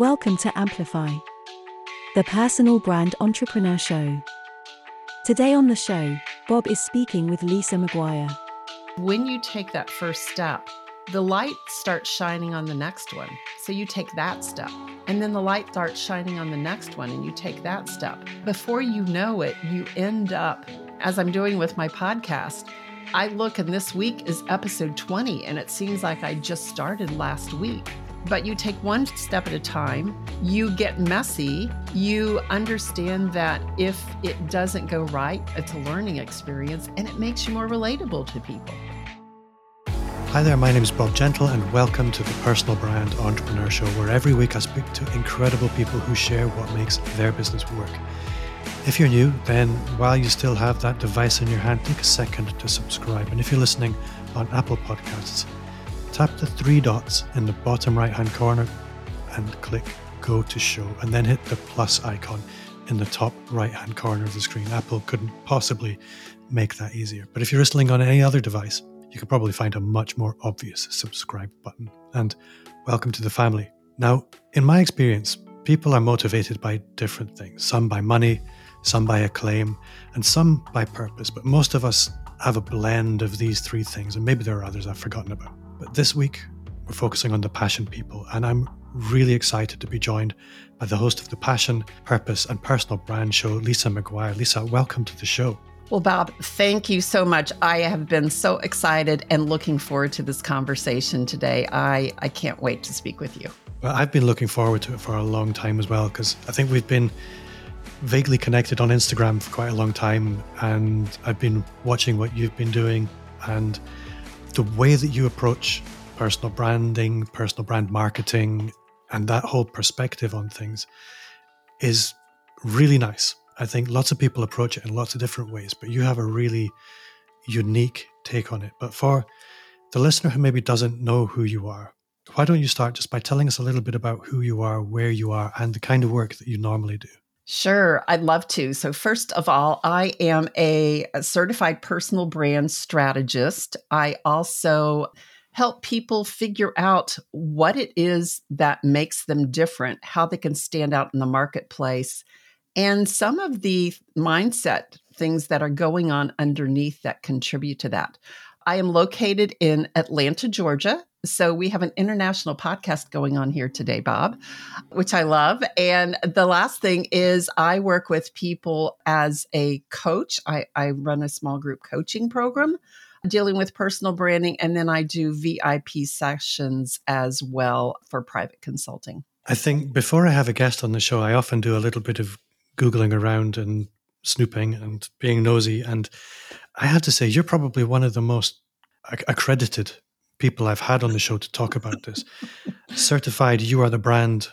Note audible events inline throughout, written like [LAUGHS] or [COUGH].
Welcome to Amplify, the personal brand entrepreneur show. Today on the show, Bob is speaking with Lisa McGuire. When you take that first step, the light starts shining on the next one. So you take that step. And then the light starts shining on the next one, and you take that step. Before you know it, you end up, as I'm doing with my podcast, I look and this week is episode 20, and it seems like I just started last week. But you take one step at a time, you get messy, you understand that if it doesn't go right, it's a learning experience, and it makes you more relatable to people. Hi there, my name is Bob Gentle, and welcome to the Personal Brand Entrepreneur Show, where every week I speak to incredible people who share what makes their business work. If you're new, then while you still have that device in your hand, take a second to subscribe. And if you're listening on Apple Podcasts, tap the three dots in the bottom right hand corner and click Go to Show, and then hit the plus icon in the top right hand corner of the screen. Apple couldn't possibly make that easier. But if you're listening on any other device, you can probably find a much more obvious subscribe button. And welcome to the family. Now, in my experience, people are motivated by different things some by money, some by acclaim, and some by purpose. But most of us have a blend of these three things, and maybe there are others I've forgotten about. But this week, we're focusing on the passion people, and I'm really excited to be joined by the host of the Passion, Purpose, and Personal Brand Show, Lisa McGuire. Lisa, welcome to the show. Well, Bob, thank you so much. I have been so excited and looking forward to this conversation today. I, I can't wait to speak with you. Well, I've been looking forward to it for a long time as well, because I think we've been vaguely connected on Instagram for quite a long time, and I've been watching what you've been doing and the way that you approach personal branding, personal brand marketing, and that whole perspective on things is really nice. I think lots of people approach it in lots of different ways, but you have a really unique take on it. But for the listener who maybe doesn't know who you are, why don't you start just by telling us a little bit about who you are, where you are, and the kind of work that you normally do? Sure, I'd love to. So, first of all, I am a, certified personal brand strategist. I also help people figure out what it is that makes them different, how they can stand out in the marketplace, and some of the mindset things that are going on underneath that contribute to that. I am located in Atlanta, Georgia. So we have an international podcast going on here today, Bob, which I love. And the last thing is I work with people as a coach. I, I run a small group coaching program dealing with personal branding. And then I do VIP sessions as well for private consulting. I think before I have a guest on the show, I often do a little bit of Googling around and snooping and being nosy. And I have to say, you're probably one of the most accredited people I've had on the show to talk about this. Certified, you are the brand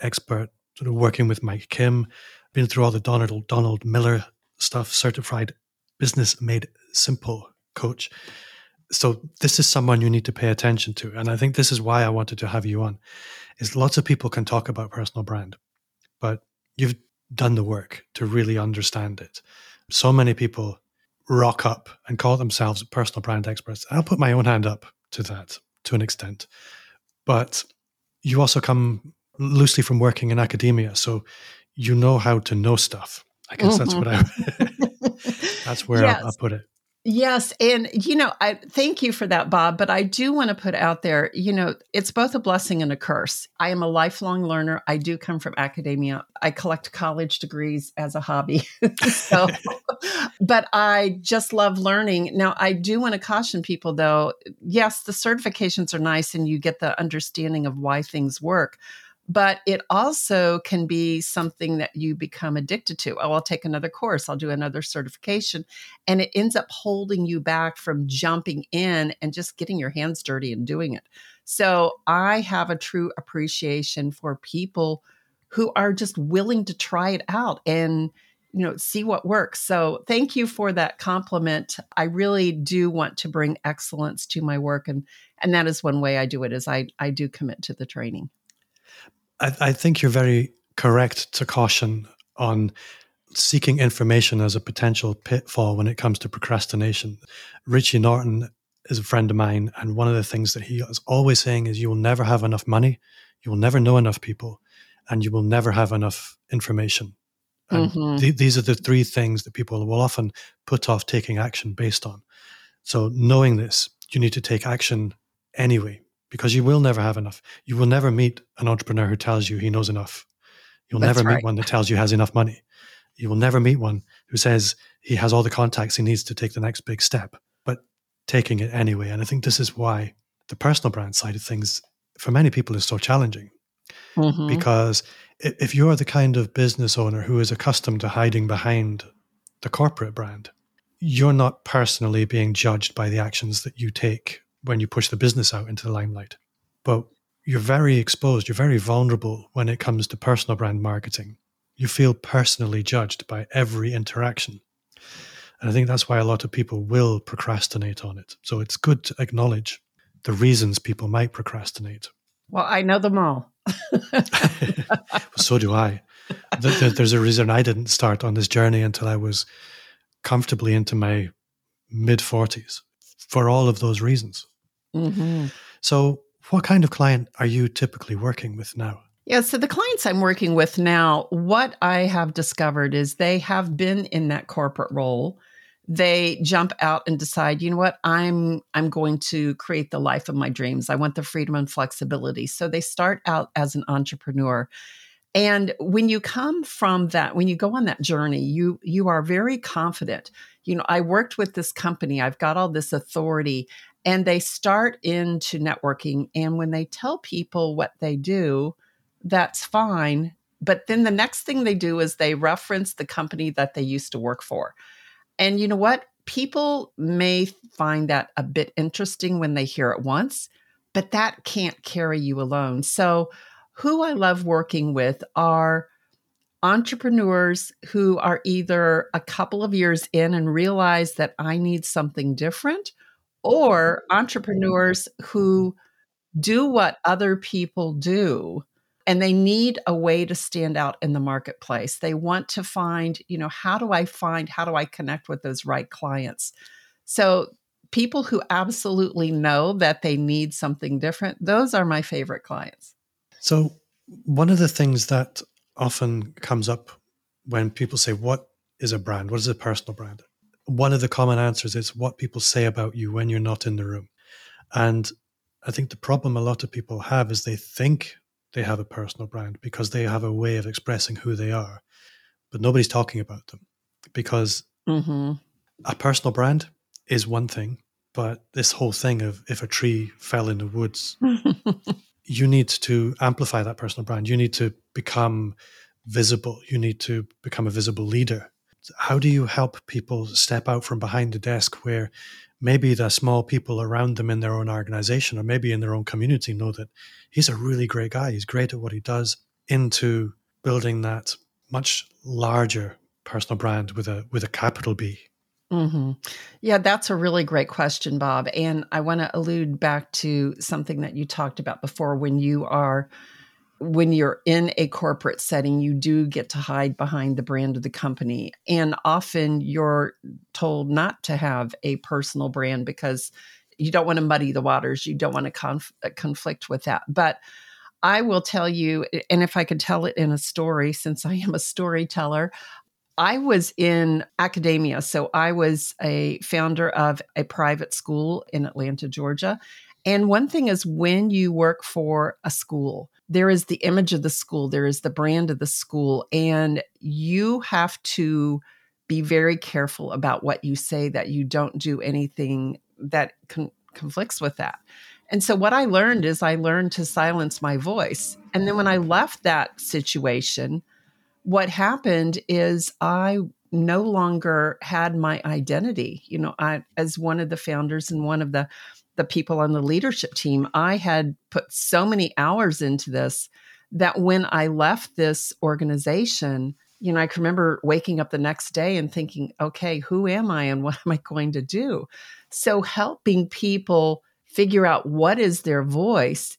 expert, sort of working with Mike Kim, been through all the Donald, Donald Miller stuff, certified business made simple coach. So this is someone you need to pay attention to. And I think this is why I wanted to have you on. Is lots of people can talk about personal brand, but you've done the work to really understand it. So many people rock up and call themselves personal brand experts. I'll put my own hand up to that to an extent. But you also come loosely from working in academia, so you know how to know stuff. I guess mm-hmm. that's what I [LAUGHS] that's where yes. I'll, I'll put it. Yes. And, you know, I thank you for that, Bob. But I do want to put out there, you know, it's both a blessing and a curse. I am a lifelong learner. I do come from academia. I collect college degrees as a hobby. [LAUGHS] so, [LAUGHS] but I just love learning. Now, I do want to caution people, though, yes, the certifications are nice and you get the understanding of why things work but it also can be something that you become addicted to. Oh, I'll take another course, I'll do another certification. And it ends up holding you back from jumping in and just getting your hands dirty and doing it. So I have a true appreciation for people who are just willing to try it out and you know see what works so thank you for that compliment i really do want to bring excellence to my work and and that is one way i do it is i i do commit to the training I, I think you're very correct to caution on seeking information as a potential pitfall when it comes to procrastination. Richie Norton is a friend of mine, and one of the things that he is always saying is you will never have enough money, you will never know enough people, and you will never have enough information. And mm-hmm. th- these are the three things that people will often put off taking action based on. So, knowing this, you need to take action anyway, because you will never have enough. You will never meet an entrepreneur who tells you he knows enough. You'll That's never right. meet one that tells you has enough money. You will never meet one who says he has all the contacts he needs to take the next big step, but taking it anyway. And I think this is why the personal brand side of things for many people is so challenging. Mm-hmm. Because if you're the kind of business owner who is accustomed to hiding behind the corporate brand, you're not personally being judged by the actions that you take when you push the business out into the limelight. But you're very exposed, you're very vulnerable when it comes to personal brand marketing. You feel personally judged by every interaction. And I think that's why a lot of people will procrastinate on it. So it's good to acknowledge the reasons people might procrastinate. Well, I know them all. [LAUGHS] so do I. There's a reason I didn't start on this journey until I was comfortably into my mid 40s for all of those reasons. Mm-hmm. So, what kind of client are you typically working with now? Yeah, so the clients I'm working with now, what I have discovered is they have been in that corporate role. They jump out and decide, you know what, I'm I'm going to create the life of my dreams. I want the freedom and flexibility. So they start out as an entrepreneur. And when you come from that, when you go on that journey, you you are very confident. You know, I worked with this company. I've got all this authority and they start into networking and when they tell people what they do that's fine but then the next thing they do is they reference the company that they used to work for and you know what people may find that a bit interesting when they hear it once but that can't carry you alone so who i love working with are entrepreneurs who are either a couple of years in and realize that i need something different or entrepreneurs who do what other people do and they need a way to stand out in the marketplace. They want to find, you know, how do I find, how do I connect with those right clients? So, people who absolutely know that they need something different, those are my favorite clients. So, one of the things that often comes up when people say, What is a brand? What is a personal brand? one of the common answers is what people say about you when you're not in the room. And I think the problem a lot of people have is they think they have a personal brand because they have a way of expressing who they are, but nobody's talking about them because mm-hmm. a personal brand is one thing, but this whole thing of if a tree fell in the woods, [LAUGHS] you need to amplify that personal brand. You need to become visible. You need to become a visible leader how do you help people step out from behind the desk where maybe the small people around them in their own organization or maybe in their own community know that he's a really great guy, he's great at what he does, into building that much larger personal brand with a with a capital B? Mm-hmm. Yeah, that's a really great question, Bob. And I want to allude back to something that you talked about before when you are when you're in a corporate setting, you do get to hide behind the brand of the company. And often you're told not to have a personal brand because you don't want to muddy the waters. You don't want to conf- uh, conflict with that. But I will tell you, and if I could tell it in a story, since I am a storyteller, I was in academia. So I was a founder of a private school in Atlanta, Georgia. And one thing is when you work for a school, there is the image of the school, there is the brand of the school, and you have to be very careful about what you say that you don't do anything that con- conflicts with that. And so what I learned is I learned to silence my voice. And then when I left that situation, what happened is I no longer had my identity. You know, I as one of the founders and one of the the people on the leadership team. I had put so many hours into this that when I left this organization, you know, I can remember waking up the next day and thinking, okay, who am I and [LAUGHS] what am I going to do? So, helping people figure out what is their voice,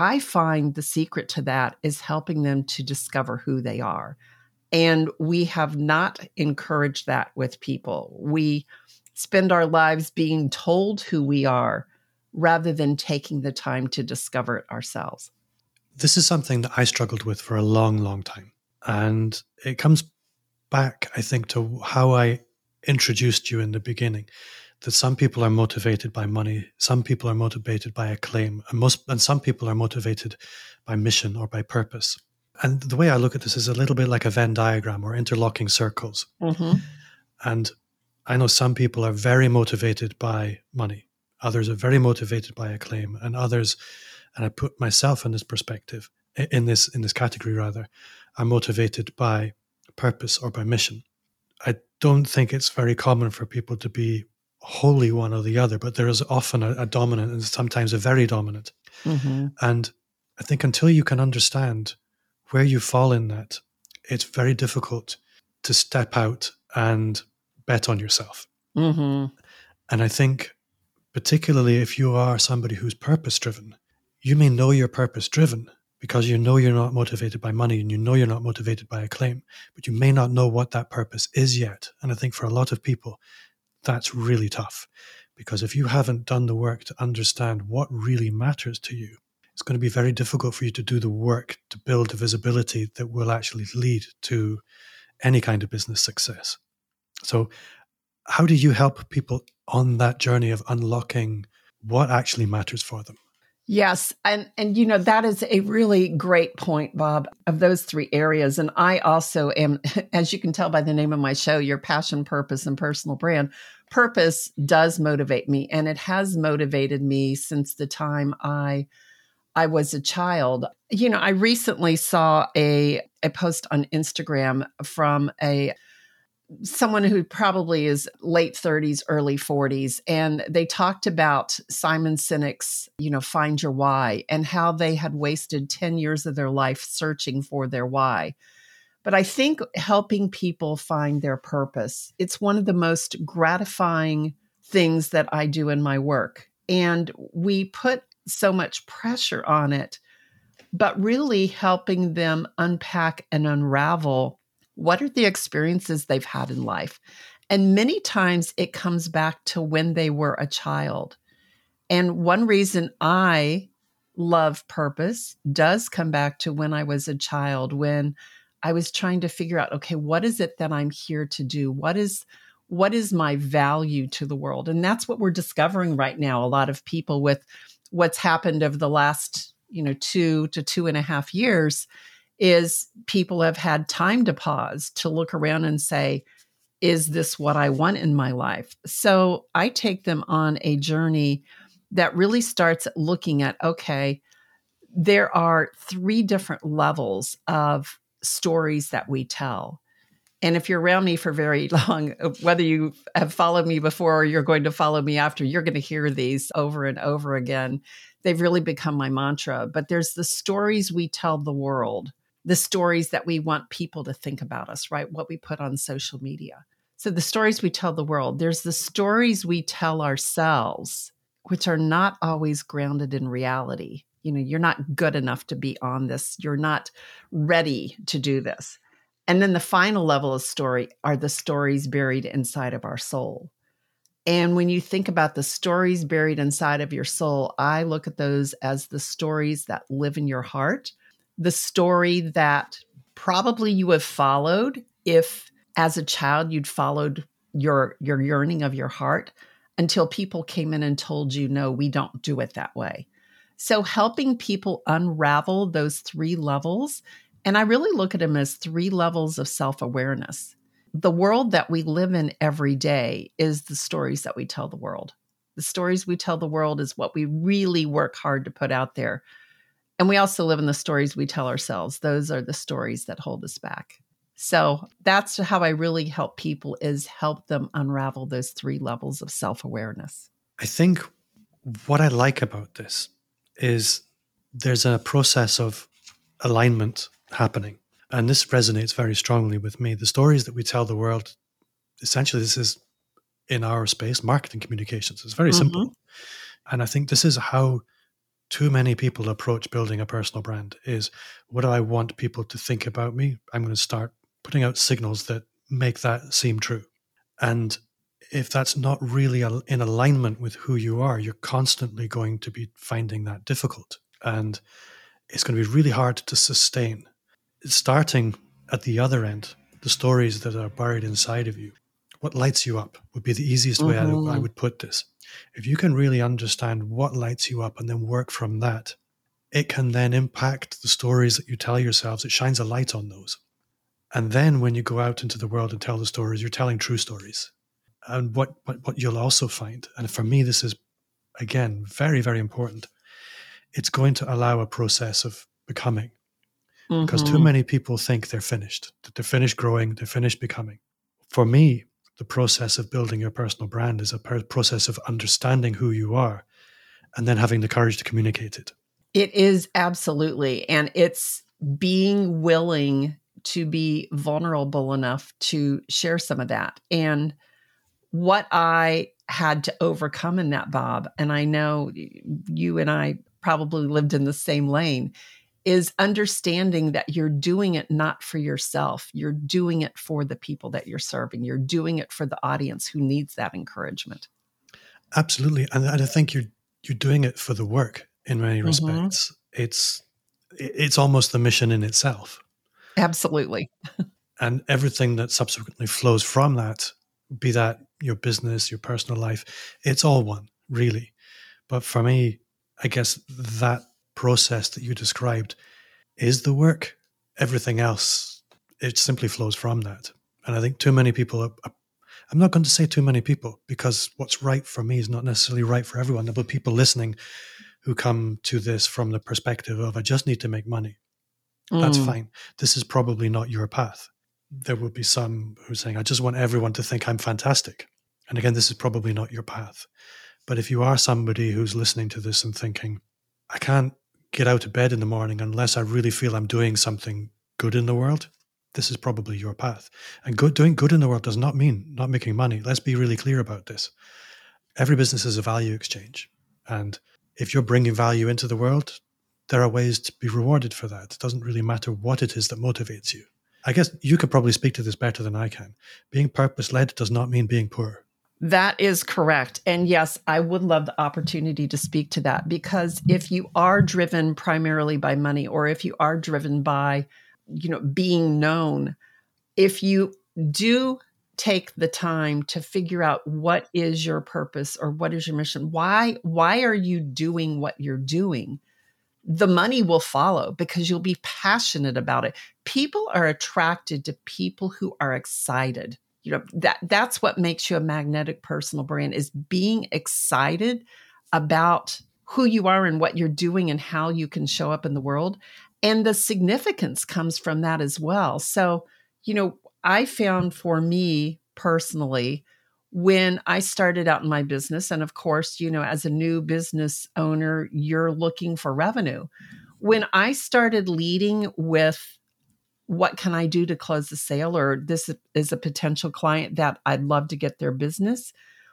I find the secret to that is helping them to discover who they are. And we have not encouraged that with people. We spend our lives being told who we are rather than taking the time to discover it ourselves. this is something that I struggled with for a long, long time. And it comes back, I think, to how I introduced you in the beginning that some people are motivated by money, some people are motivated by acclaim, and most and some people are motivated by mission or by purpose. And the way I look at this is a little bit like a Venn diagram or interlocking circles. Mm-hmm. And I know some people are very motivated by money, others are very motivated by acclaim, and others, and I put myself in this perspective, in this in this category rather, are motivated by purpose or by mission. I don't think it's very common for people to be wholly one or the other, but there is often a, a dominant and sometimes a very dominant. Mm-hmm. And I think until you can understand where you fall in that, it's very difficult to step out and bet on yourself. Mm-hmm. And I think, particularly if you are somebody who's purpose driven, you may know you're purpose driven because you know you're not motivated by money and you know you're not motivated by acclaim, but you may not know what that purpose is yet. And I think for a lot of people, that's really tough because if you haven't done the work to understand what really matters to you, it's going to be very difficult for you to do the work to build the visibility that will actually lead to any kind of business success. So, how do you help people on that journey of unlocking what actually matters for them? Yes, and and you know that is a really great point, Bob, of those three areas. And I also am, [LAUGHS] as you can tell by the name of my show, your passion, purpose, and personal brand. Purpose does motivate me, and it has motivated me since the time I I was a child. You know, I recently saw a a post on Instagram from a someone who probably is late 30s early 40s and they talked about simon sinek's you know find your why and how they had wasted 10 years of their life searching for their why. But i think helping people find their purpose it's one of the most gratifying things that i do in my work. And we put so much pressure on it but really helping them unpack and unravel what are the experiences they've had in life? And many times it comes back to when they were a child. And one reason I love purpose does come back to when I was a child, when I was trying to figure out, okay, what is it that I'm here to do? What is what is my value to the world? And that's what we're discovering right now. A lot of people with what's happened over the last, you know, two to two and a half years is people have had time to pause to look around and say, is this what I want in my life? So I take them on a journey that really starts looking at okay, there are three different levels of stories that we tell. And if you're around me for very [LAUGHS] long, whether you have followed me before or you're going to follow me after, you're going to hear these over and over again. They've really become my mantra. But there's the stories we tell the world the stories that we want people to think about us, right? What we put on social media. So the stories we tell the world, there's the stories we tell ourselves, which are not always grounded in reality. You know, you're not good enough to be on this, you're not ready to do this. And then the final level of story are the stories buried inside of our soul. And when you think about the stories buried inside of your soul, I look at those as the stories that live in your heart the story that probably you have followed if as a child you'd followed your your yearning of your heart until people came in and told you no we don't do it that way. So helping people unravel those three levels and i really look at them as three levels of self-awareness. The world that we live in every day is the stories that we tell the world. The stories we tell the world is what we really work hard to put out there and we also live in the stories we tell ourselves. Those are the stories that hold us back. So that's how I really help people is help them unravel those three levels of self-awareness. I think what I like about this is there's a process of alignment happening. And this resonates very strongly with me. The stories that we tell the world, essentially, this is in our space, marketing communications. It's very mm-hmm. simple. And I think this is how too many people approach building a personal brand is what do I want people to think about me? I'm going to start putting out signals that make that seem true. And if that's not really in alignment with who you are, you're constantly going to be finding that difficult. And it's going to be really hard to sustain. Starting at the other end, the stories that are buried inside of you, what lights you up would be the easiest way mm-hmm. I, I would put this. If you can really understand what lights you up and then work from that, it can then impact the stories that you tell yourselves. It shines a light on those. And then when you go out into the world and tell the stories, you're telling true stories. And what, what, what you'll also find, and for me, this is again very, very important, it's going to allow a process of becoming. Mm-hmm. Because too many people think they're finished, that they're finished growing, they're finished becoming. For me, the process of building your personal brand is a process of understanding who you are and then having the courage to communicate it. It is absolutely. And it's being willing to be vulnerable enough to share some of that. And what I had to overcome in that, Bob, and I know you and I probably lived in the same lane, is understanding that you're doing it not for yourself. You're doing it for the people that you're serving. You're doing it for the audience who needs that encouragement. Absolutely. And I think you're you're doing it for the work in many mm-hmm. respects. Mm-hmm. It's it's almost the mission in itself. Absolutely. and everything that subsequently flows from that, be that your business, your personal life, it's all one, really. But for me, I guess that process that you described is the work. Everything else, it simply flows from that. And I think too many people are, are I'm not going to say too many people because what's right for me is not necessarily right for everyone. There'll be people listening who come to this from the perspective of, I just need to make money. That's mm. fine. This is probably not your path. There will be some who are saying, I just want everyone to think I'm fantastic. And again, this is probably not your path. But if you are somebody who's listening to this and thinking, I can't get out of bed in the morning unless I really feel I'm doing something good in the world, this is probably your path. And good, doing good in the world does not mean not making money. Let's be really clear about this. Every business is a value exchange. And if you're bringing value into the world, there are ways to be rewarded for that. It doesn't really matter what it is that motivates you. I guess you could probably speak to this better than I can. Being purpose led does not mean being poor. That is correct. And yes, I would love the opportunity to speak to that because if you are driven primarily by money or if you are driven by, you know, being known, if you do take the time to figure out what is your purpose or what is your mission, why why are you doing what you're doing? The money will follow because you'll be passionate about it. People are attracted to people who are excited you know that that's what makes you a magnetic personal brand is being excited about who you are and what you're doing and how you can show up in the world. And the significance comes from that as well. So you know i found for me personally when i started out in my business and of course you know as a new business owner you're looking for revenue. When i started leading with what can I do to close the sale? Or this is a potential client that I'd love to get their business.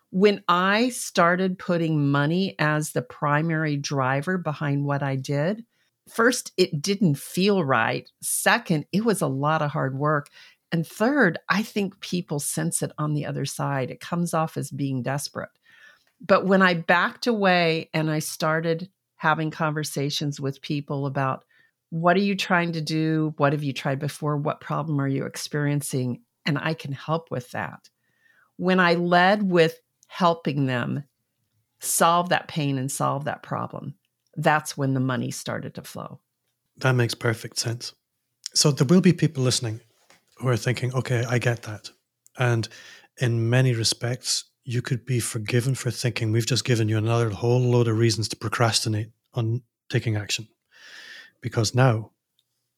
When I started putting money as the primary driver behind what I did, first, it didn't feel right. Second, it was a lot of hard work. And third, I think people sense it on the other side. It comes off as being desperate. But when I backed away and I started having conversations with people about what are you trying to do? What have you tried before? What problem are you experiencing? And I can help with that. When I led with helping them solve that pain and solve that problem, that's when the money started to flow. That makes perfect sense. So there will be people listening who are thinking, okay, I get that. And in many respects, you could be forgiven for thinking we've just given you another whole load of reasons to procrastinate on taking action because now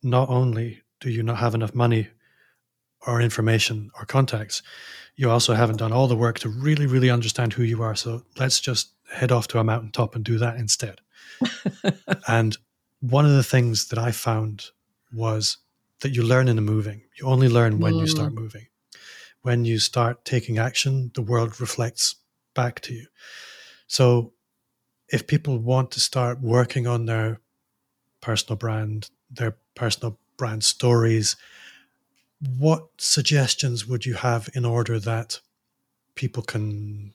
not only do you not have enough money or information or contacts, you also haven't done all the work to really, really understand who you are. So let's just head off to a mountaintop and do that instead. [LAUGHS] and one of the things that I found was that you learn in the moving. You only learn when mm. you start mm. moving. When you start taking action, the world reflects back to you. So if people want to start working on their personal brand, their personal brand stories. What suggestions would you have in order that people can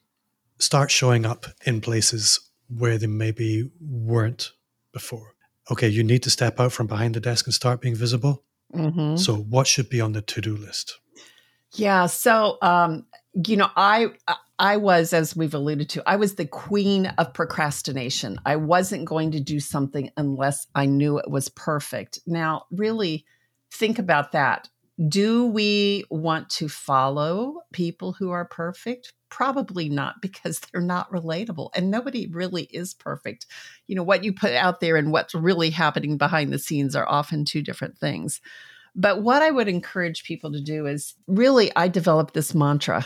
start showing up in places where they maybe weren't before? okay, you need to step out from behind the desk and start being visible. Mm-hmm. So, what should be on the to do list? Yeah. So, um, you know, I I was, as we've alluded to, I was the queen of procrastination. I wasn't going to do something unless I knew it was perfect. Now, really think about that. Do we want to follow people who are perfect? Probably not, [LAUGHS] because they're not relatable and nobody really is perfect. You know, what you put out there and what's really happening behind the scenes are often two different things. But what I would encourage people to do is really, I developed this mantra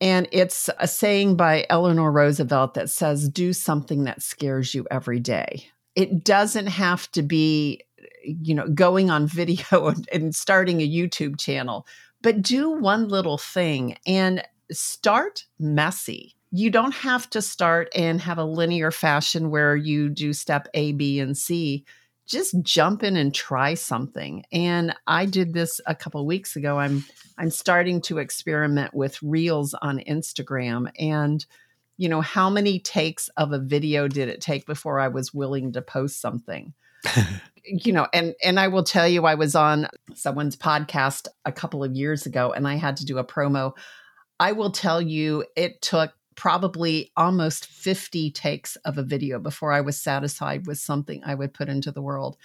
and it's a saying by Eleanor Roosevelt that says, do something that scares you every day. It doesn't have to be, you know, going on [LAUGHS] video and starting a YouTube channel, but do one little thing and start messy. You don't have to start and have a linear fashion where you do step A, B, and C just jump in and try something. And I did this a couple weeks ago. I'm I'm starting to experiment with reels on Instagram and you know how many takes of a video did it take before I was willing to post something? [LAUGHS] you know and and I will tell you I was on someone's podcast a couple of years ago and I had to do a promo. I will tell you it took probably almost 50 takes of a video before I was satisfied with something I would put into the world.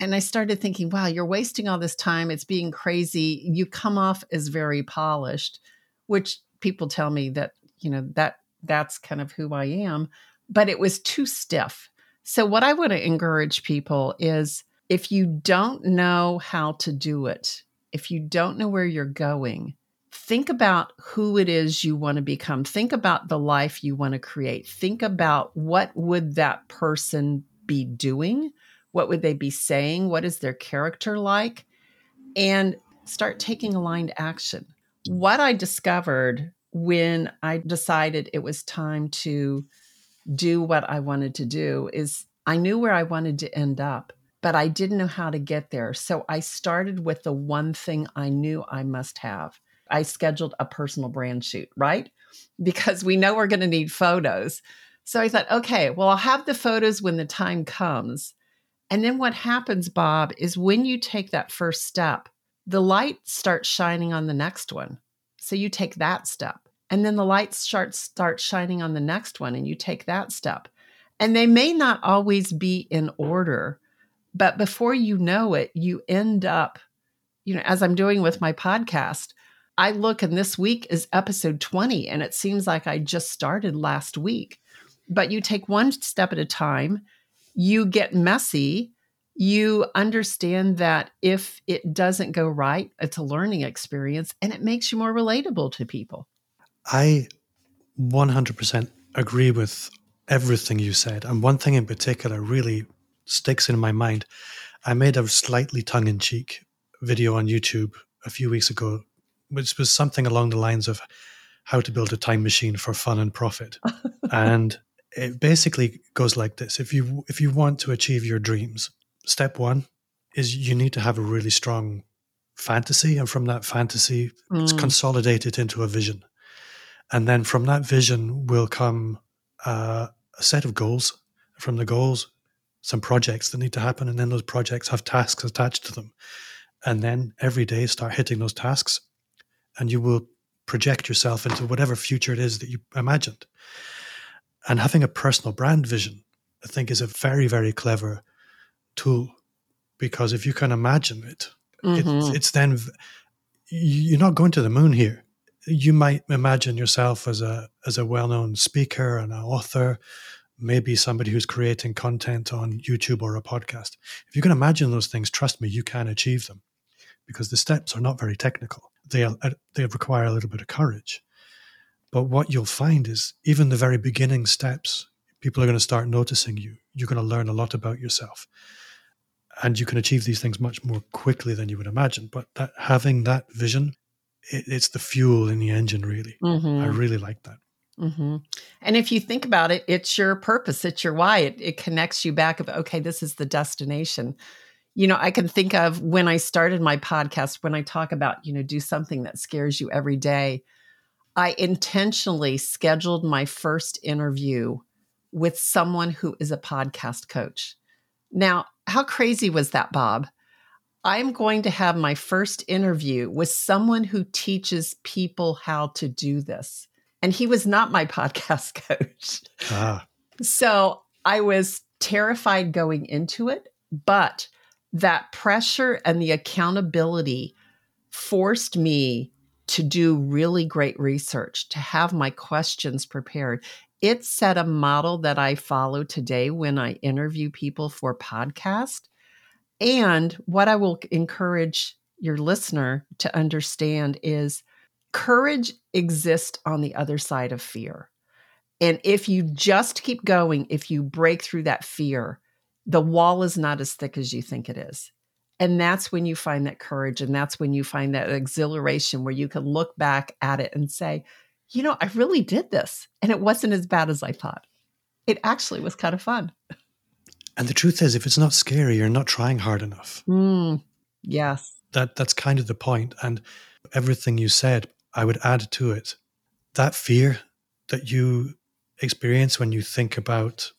And I started thinking, wow, you're wasting all this time. It's being crazy. You come off as very polished, which people tell me that, you know, that that's kind of who I am, but it was too stiff. So what I want to encourage people is if you don't know how to do it, if you don't know where you're going, think about who it is you want to become. Think about the life you want to create. Think about what would that person be doing? What would they be saying? What is their character like? And start taking aligned action. What i discovered when i decided it was time to do what i wanted to do is i knew where i wanted to end up but i didn't know how to get there. So i started with the one thing i knew i must have I scheduled a personal brand shoot, right? Because we know we're going to need photos. So I thought, okay, well, I'll have the photos when the time comes. And then what happens, Bob, is when you take that first step, the light starts shining on the next one. So you take that step. And then the light starts start shining on the next one and you take that step. And they may not always be in order, but before you know it, you end up, you know, as I'm doing with my podcast, I look and this week is episode 20, and it seems like I just started last week. But you take one step at a time, you get messy, you understand that if it doesn't go right, it's a learning experience and it makes you more relatable to people. I 100% agree with everything you said. And one thing in particular really sticks in my mind. I made a slightly tongue in cheek video on YouTube a few weeks ago which was something along the lines of how to build a time machine for fun and profit. [LAUGHS] and it basically goes like this. If you if you want to achieve your dreams, step 1 is you need to have a really strong fantasy and from that fantasy mm. it's consolidated into a vision. And then from that vision will come uh, a set of goals. From the goals, some projects that need to happen, and then those projects have tasks attached to them. And then every day start hitting those tasks and you will project yourself into whatever future it is that you imagined. And having a personal brand vision, I think, is a very, very clever tool because if you can imagine it, mm-hmm. it's, it's then you're not going to the moon here. You might imagine yourself as a as a well-known speaker and an author, maybe somebody who's creating content on YouTube or a podcast. If you can imagine those things, trust me, you can achieve them because the steps are not very technical they uh, they require a little bit of courage. But what you'll find is even the very beginning steps, people are going to start noticing you. You're going to learn a lot about yourself, and you can achieve these things much more quickly than you would imagine. But that having that vision, it, it's the fuel in the engine. Really, mm-hmm. I really like that. Mm-hmm. And if you think about it, it's your purpose, it's your why. It, it connects you back of okay, this is the destination you know, I can think of when I started my podcast, when I talk about, you know, do something that scares you every day. I intentionally scheduled my first interview with someone who is a podcast coach. Now, how crazy was that, Bob? I'm going to have my first interview with someone who teaches people how to do this. And he was not my [LAUGHS] podcast coach. Ah. So I was terrified going into it, but that pressure and the accountability forced me to do really great research, to have my questions prepared. It set a model that I follow today when I interview people for podcast. And what I will encourage your listener to understand is courage exists on the other side of fear. And if you just keep going, if you break through that fear, the wall is not as thick as you think it is. And that's when you find that courage. And that's when you find that exhilaration where you can look back at it and say, you know, I really did this. And it wasn't as bad as I thought. It actually was kind of fun. And the truth is, if it's not scary, you're not trying hard enough. Mm, yes. That that's kind of the point. And everything you said, I would add to it. That fear that you experience when you think about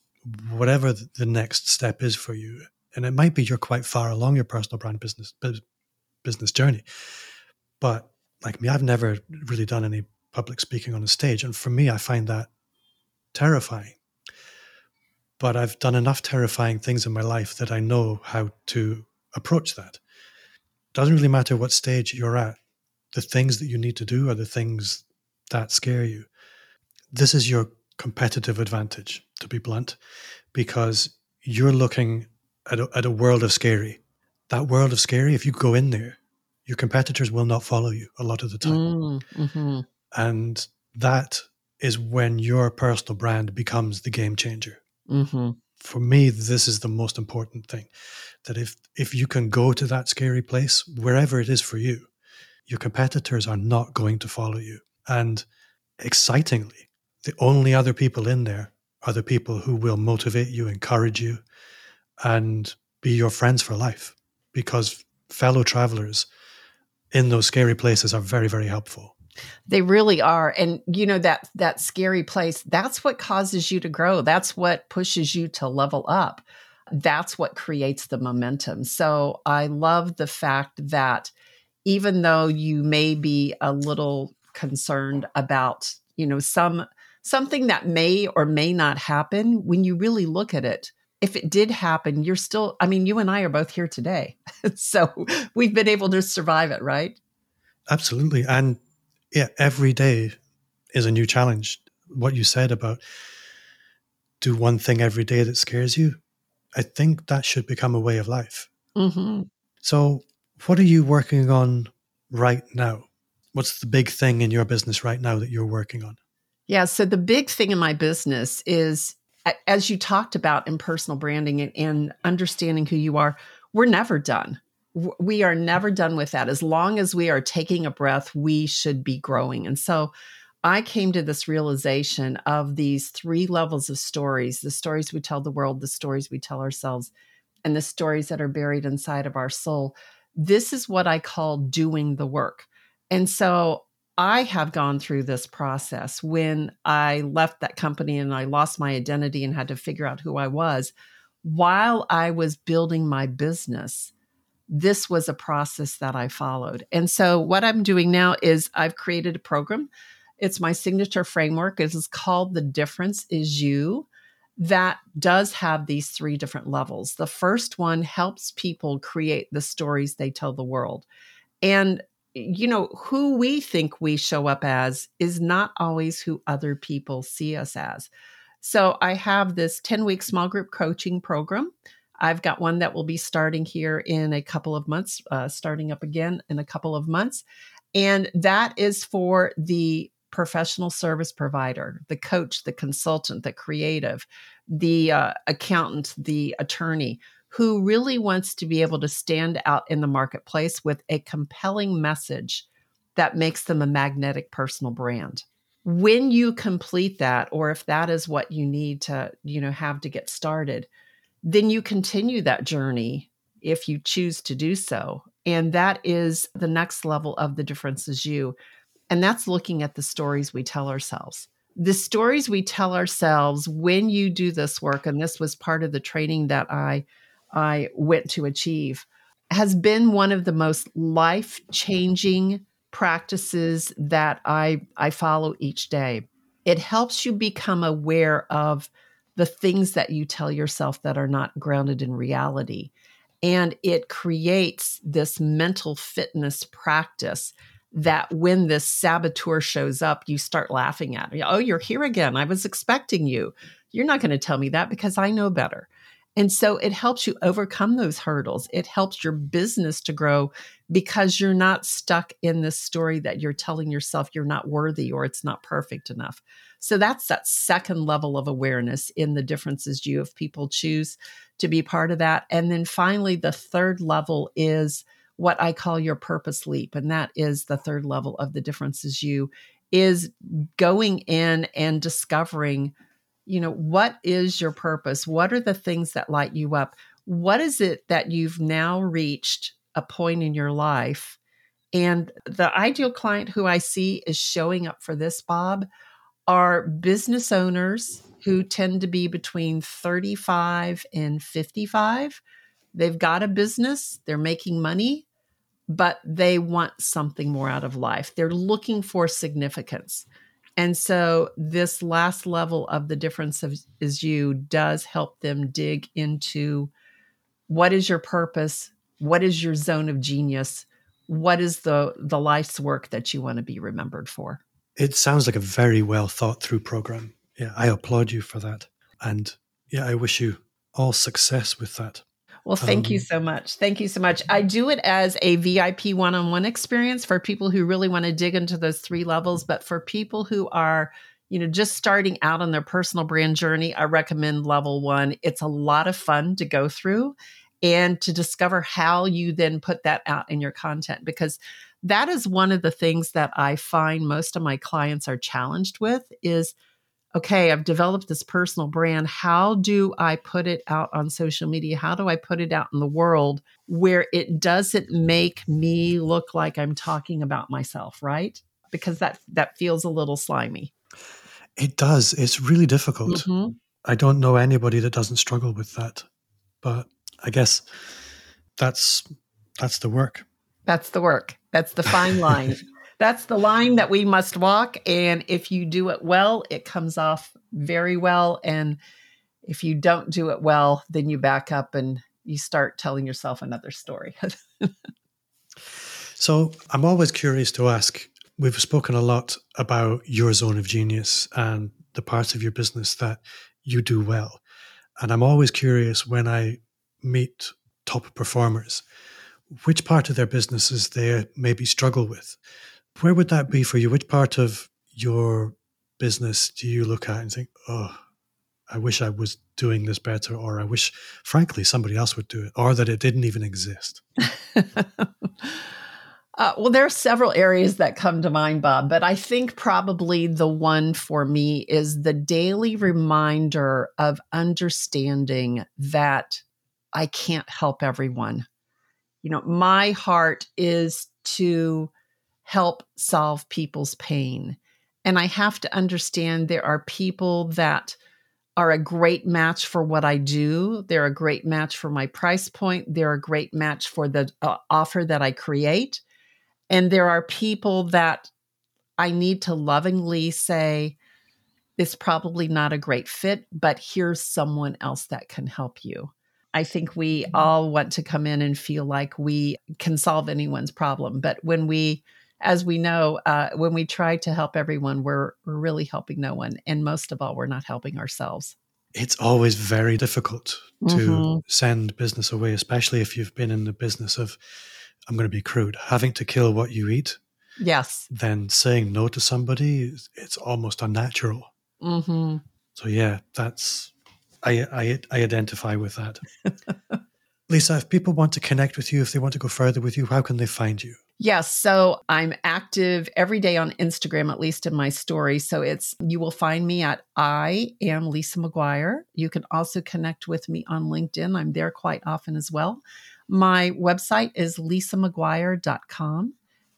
whatever the next step is for you. And it might be you're quite far along your personal brand business business journey. But like me, I've never really done any public speaking on a stage. And for me, I find that terrifying. But I've done enough terrifying things in my life that I know how to approach that. Doesn't really matter what stage you're at. The things that you need to do are the things that scare you. This is your competitive advantage, to be blunt, because you're looking at a, at a world of scary. That world of scary, if you go in there, your competitors will not follow you a lot of the time. Mm, mm-hmm. And that is when your personal brand becomes the game changer. Mm-hmm. For me, this is the most important thing. That if if you can go to that scary place, wherever it is for you, your competitors are not going to follow you. And excitingly, the only other people in there are the people who will motivate you, encourage you, and be your friends for life. Because fellow travelers in those scary places are very, very helpful. They really are. And you know that that scary place, that's what causes you to grow. That's what pushes you to level up. That's what creates the momentum. So I love the fact that even though you may be a little concerned about, you know, some something that may or may not happen, when you really look at it, if it did happen, you're still, I mean, you and I are both here today. [LAUGHS] so we've been able to survive it, right? Absolutely. And yeah, every day is a new challenge. What you said about do one thing every day that scares you, I think that should become a way of life. Mm-hmm. So, what are you working on right now? What's the big thing in your business right now that you're working on? Yeah. So the big thing in my business is, as you talked about in personal branding and, and understanding who you are, we're never done. We are never done with that. As long as we are taking a breath, we should be growing. And so I came to this realization of these three levels of stories the stories we tell the world, the stories we tell ourselves, and the stories that are buried inside of our soul. This is what I call doing the work. And so I have gone through this process when I left that company and I lost my identity and had to figure out who I was. While I was building my business, this was a process that I followed. And so, what I'm doing now is I've created a program. It's my signature framework. It is called The Difference Is You. That does have these three different levels. The first one helps people create the stories they tell the world. And you know, who we think we show up as is not always who other people see us as. So I have this 10 week small group coaching program. I've got one that will be starting here in a couple of months, uh, starting up again in a couple of months. And that is for the professional service provider, the coach, the consultant, the creative, the uh, accountant, the attorney who really wants to be able to stand out in the marketplace with a compelling message that makes them a magnetic personal brand. When you complete that or if that is what you need to, you know, have to get started, then you continue that journey if you choose to do so. And that is the next level of the difference is you. And that's looking at the stories we tell ourselves. The stories we tell ourselves when you do this work, and this was part of the training that I I went to achieve has been one of the most life changing practices that I, I follow each day. It helps you become aware of the things that you tell yourself that are not grounded in reality. And it creates this mental fitness practice that when this saboteur shows up, you start laughing at. Oh, you're here again. I was expecting you. You're not going to tell me that because I know better. And so it helps you overcome those hurdles. It helps your business to grow because you're not stuck in this story that you're telling yourself you're not worthy or it's not perfect enough. So that's that second level of awareness in the Difference Is You if people choose to be part of that. And then finally, the third level is what I call your purpose leap. And that is the third level of the Difference Is You is going in and discovering you know, what is your purpose? What are the things that light you up? What is it that you've now reached a point in your life? And the ideal client who I see is showing up for this, Bob, are business owners who tend to be between 35 and 55. They've got a business, they're making money, but they want something more out of life. They're looking for significance. And so this last level of the difference of, is you does help them dig into what is your purpose, what is your zone of genius, what is the the life's work that you want to be remembered for. It sounds like a very well thought through program. Yeah, I applaud you for that. And yeah, I wish you all success with that. Well, thank um, you so much. Thank you so much. I do it as a VIP one on one experience for people who really want to dig into those three levels. But for people who are, you know, just starting out on their personal brand journey, I recommend level one. It's a lot of fun to go through and to discover how you then put that out in your content because that is one of the things that I find most of my clients are challenged with is okay, I've developed this personal brand. How do I put it out on social media? How do I put it out in the world where it doesn't make me look like I'm talking about myself, right? Because that that feels a little slimy. It does. It's really difficult. Mm-hmm. I don't know anybody that doesn't struggle with that. But I guess that's that's the work. That's the work. That's the fine line. [LAUGHS] that's the line that we must walk. And if you do it well, it comes off very well. And if you don't do it well, then you back up and you start telling yourself another story. [LAUGHS] so I'm always curious to ask we've spoken a lot about your zone of genius and the parts of your business that you do well. And I'm always curious when I meet top performers, which part of their businesses they maybe struggle with. Where would that be for you? Which part of your business do you look at and think, oh, I wish I was doing this better, or I wish, frankly, somebody else would do it, or that it didn't even exist? [LAUGHS] Uh, well, there are several areas that come to mind, Bob, but I think probably the one for me is the daily reminder of understanding that I can't help everyone. You know, my heart is to help solve people's pain. And I have to understand there are people that are a great match for what I do. They're a great match for my price point. They're a great match for the uh, offer that I create. And there are people that I need to lovingly say, it's probably not a great fit, but here's someone else that can help you. I think we mm-hmm. all want to come in and feel like we can solve anyone's problem. But when we as we know, uh, when we try to help everyone, we're, we're really helping no one. And most of all, we're not helping ourselves. It's always very difficult to mm-hmm. send business away, especially if you've been in the business of, I'm going to be crude, having to kill what you eat. Yes. Then saying no to somebody, it's almost unnatural. Mm-hmm. So, yeah, that's, I, I, I identify with that. [LAUGHS] Lisa, if people want to connect with you, if they want to go further with you, how can they find you? Yes. So I'm active every day on Instagram, at least in my story. So it's, you will find me at I am Lisa McGuire. You can also connect with me on LinkedIn. I'm there quite often as well. My website is lisamcguire.com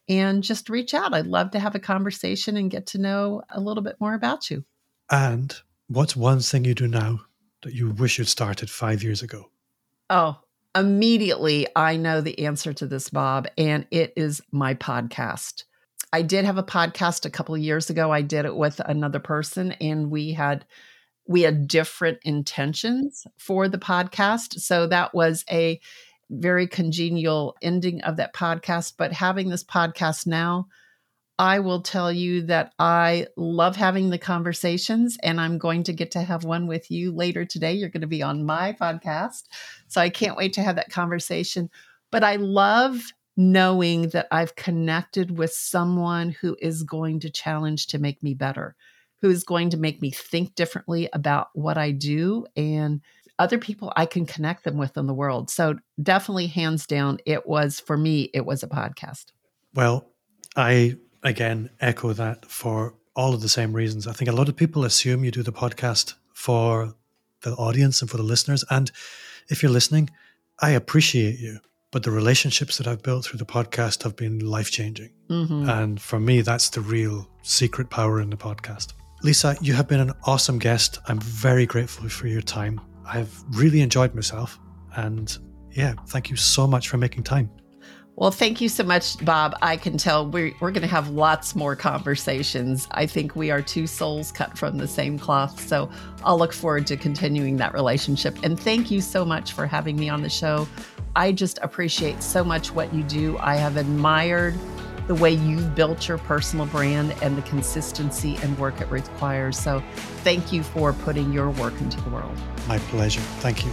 and just reach out. I'd love to have a conversation and get to know a little bit more about you. And what's one thing you do now that you wish you'd started five years ago? Oh, immediately I know the answer to this, Bob, and it is my podcast. I did have a podcast a couple years ago. I did it with another person, and we had we had different intentions for the podcast. So that was a very congenial ending of that podcast. But having this podcast now, I will tell you that I love having the conversations, and I'm going to get to have one with you later today. You're going to be on my podcast. So I can't wait to have that conversation. But I love knowing that I've connected with someone who is going to challenge to make me better who's going to make me think differently about what I do and other people I can connect them with in the world. So definitely hands down it was for me it was a podcast. Well, I again echo that for all of the same reasons. I think a lot of people assume you do the podcast for the audience and for the listeners and if you're listening, I appreciate you but the relationships that I've built through the podcast have been life changing. Mm-hmm. And for me, that's the real secret power in the podcast. Lisa, you have been an awesome guest. I'm very grateful for your time. I've really enjoyed myself. And yeah, thank you so much for making time. Well, thank you so much, Bob. I can tell we're, we're going to have lots more conversations. I think we are two souls cut from the same cloth. So I'll look forward to continuing that relationship. And thank you so much for having me on the show. I just appreciate so much what you do. I have admired the way you've built your personal brand and the consistency and work it requires. So, thank you for putting your work into the world. My pleasure. Thank you.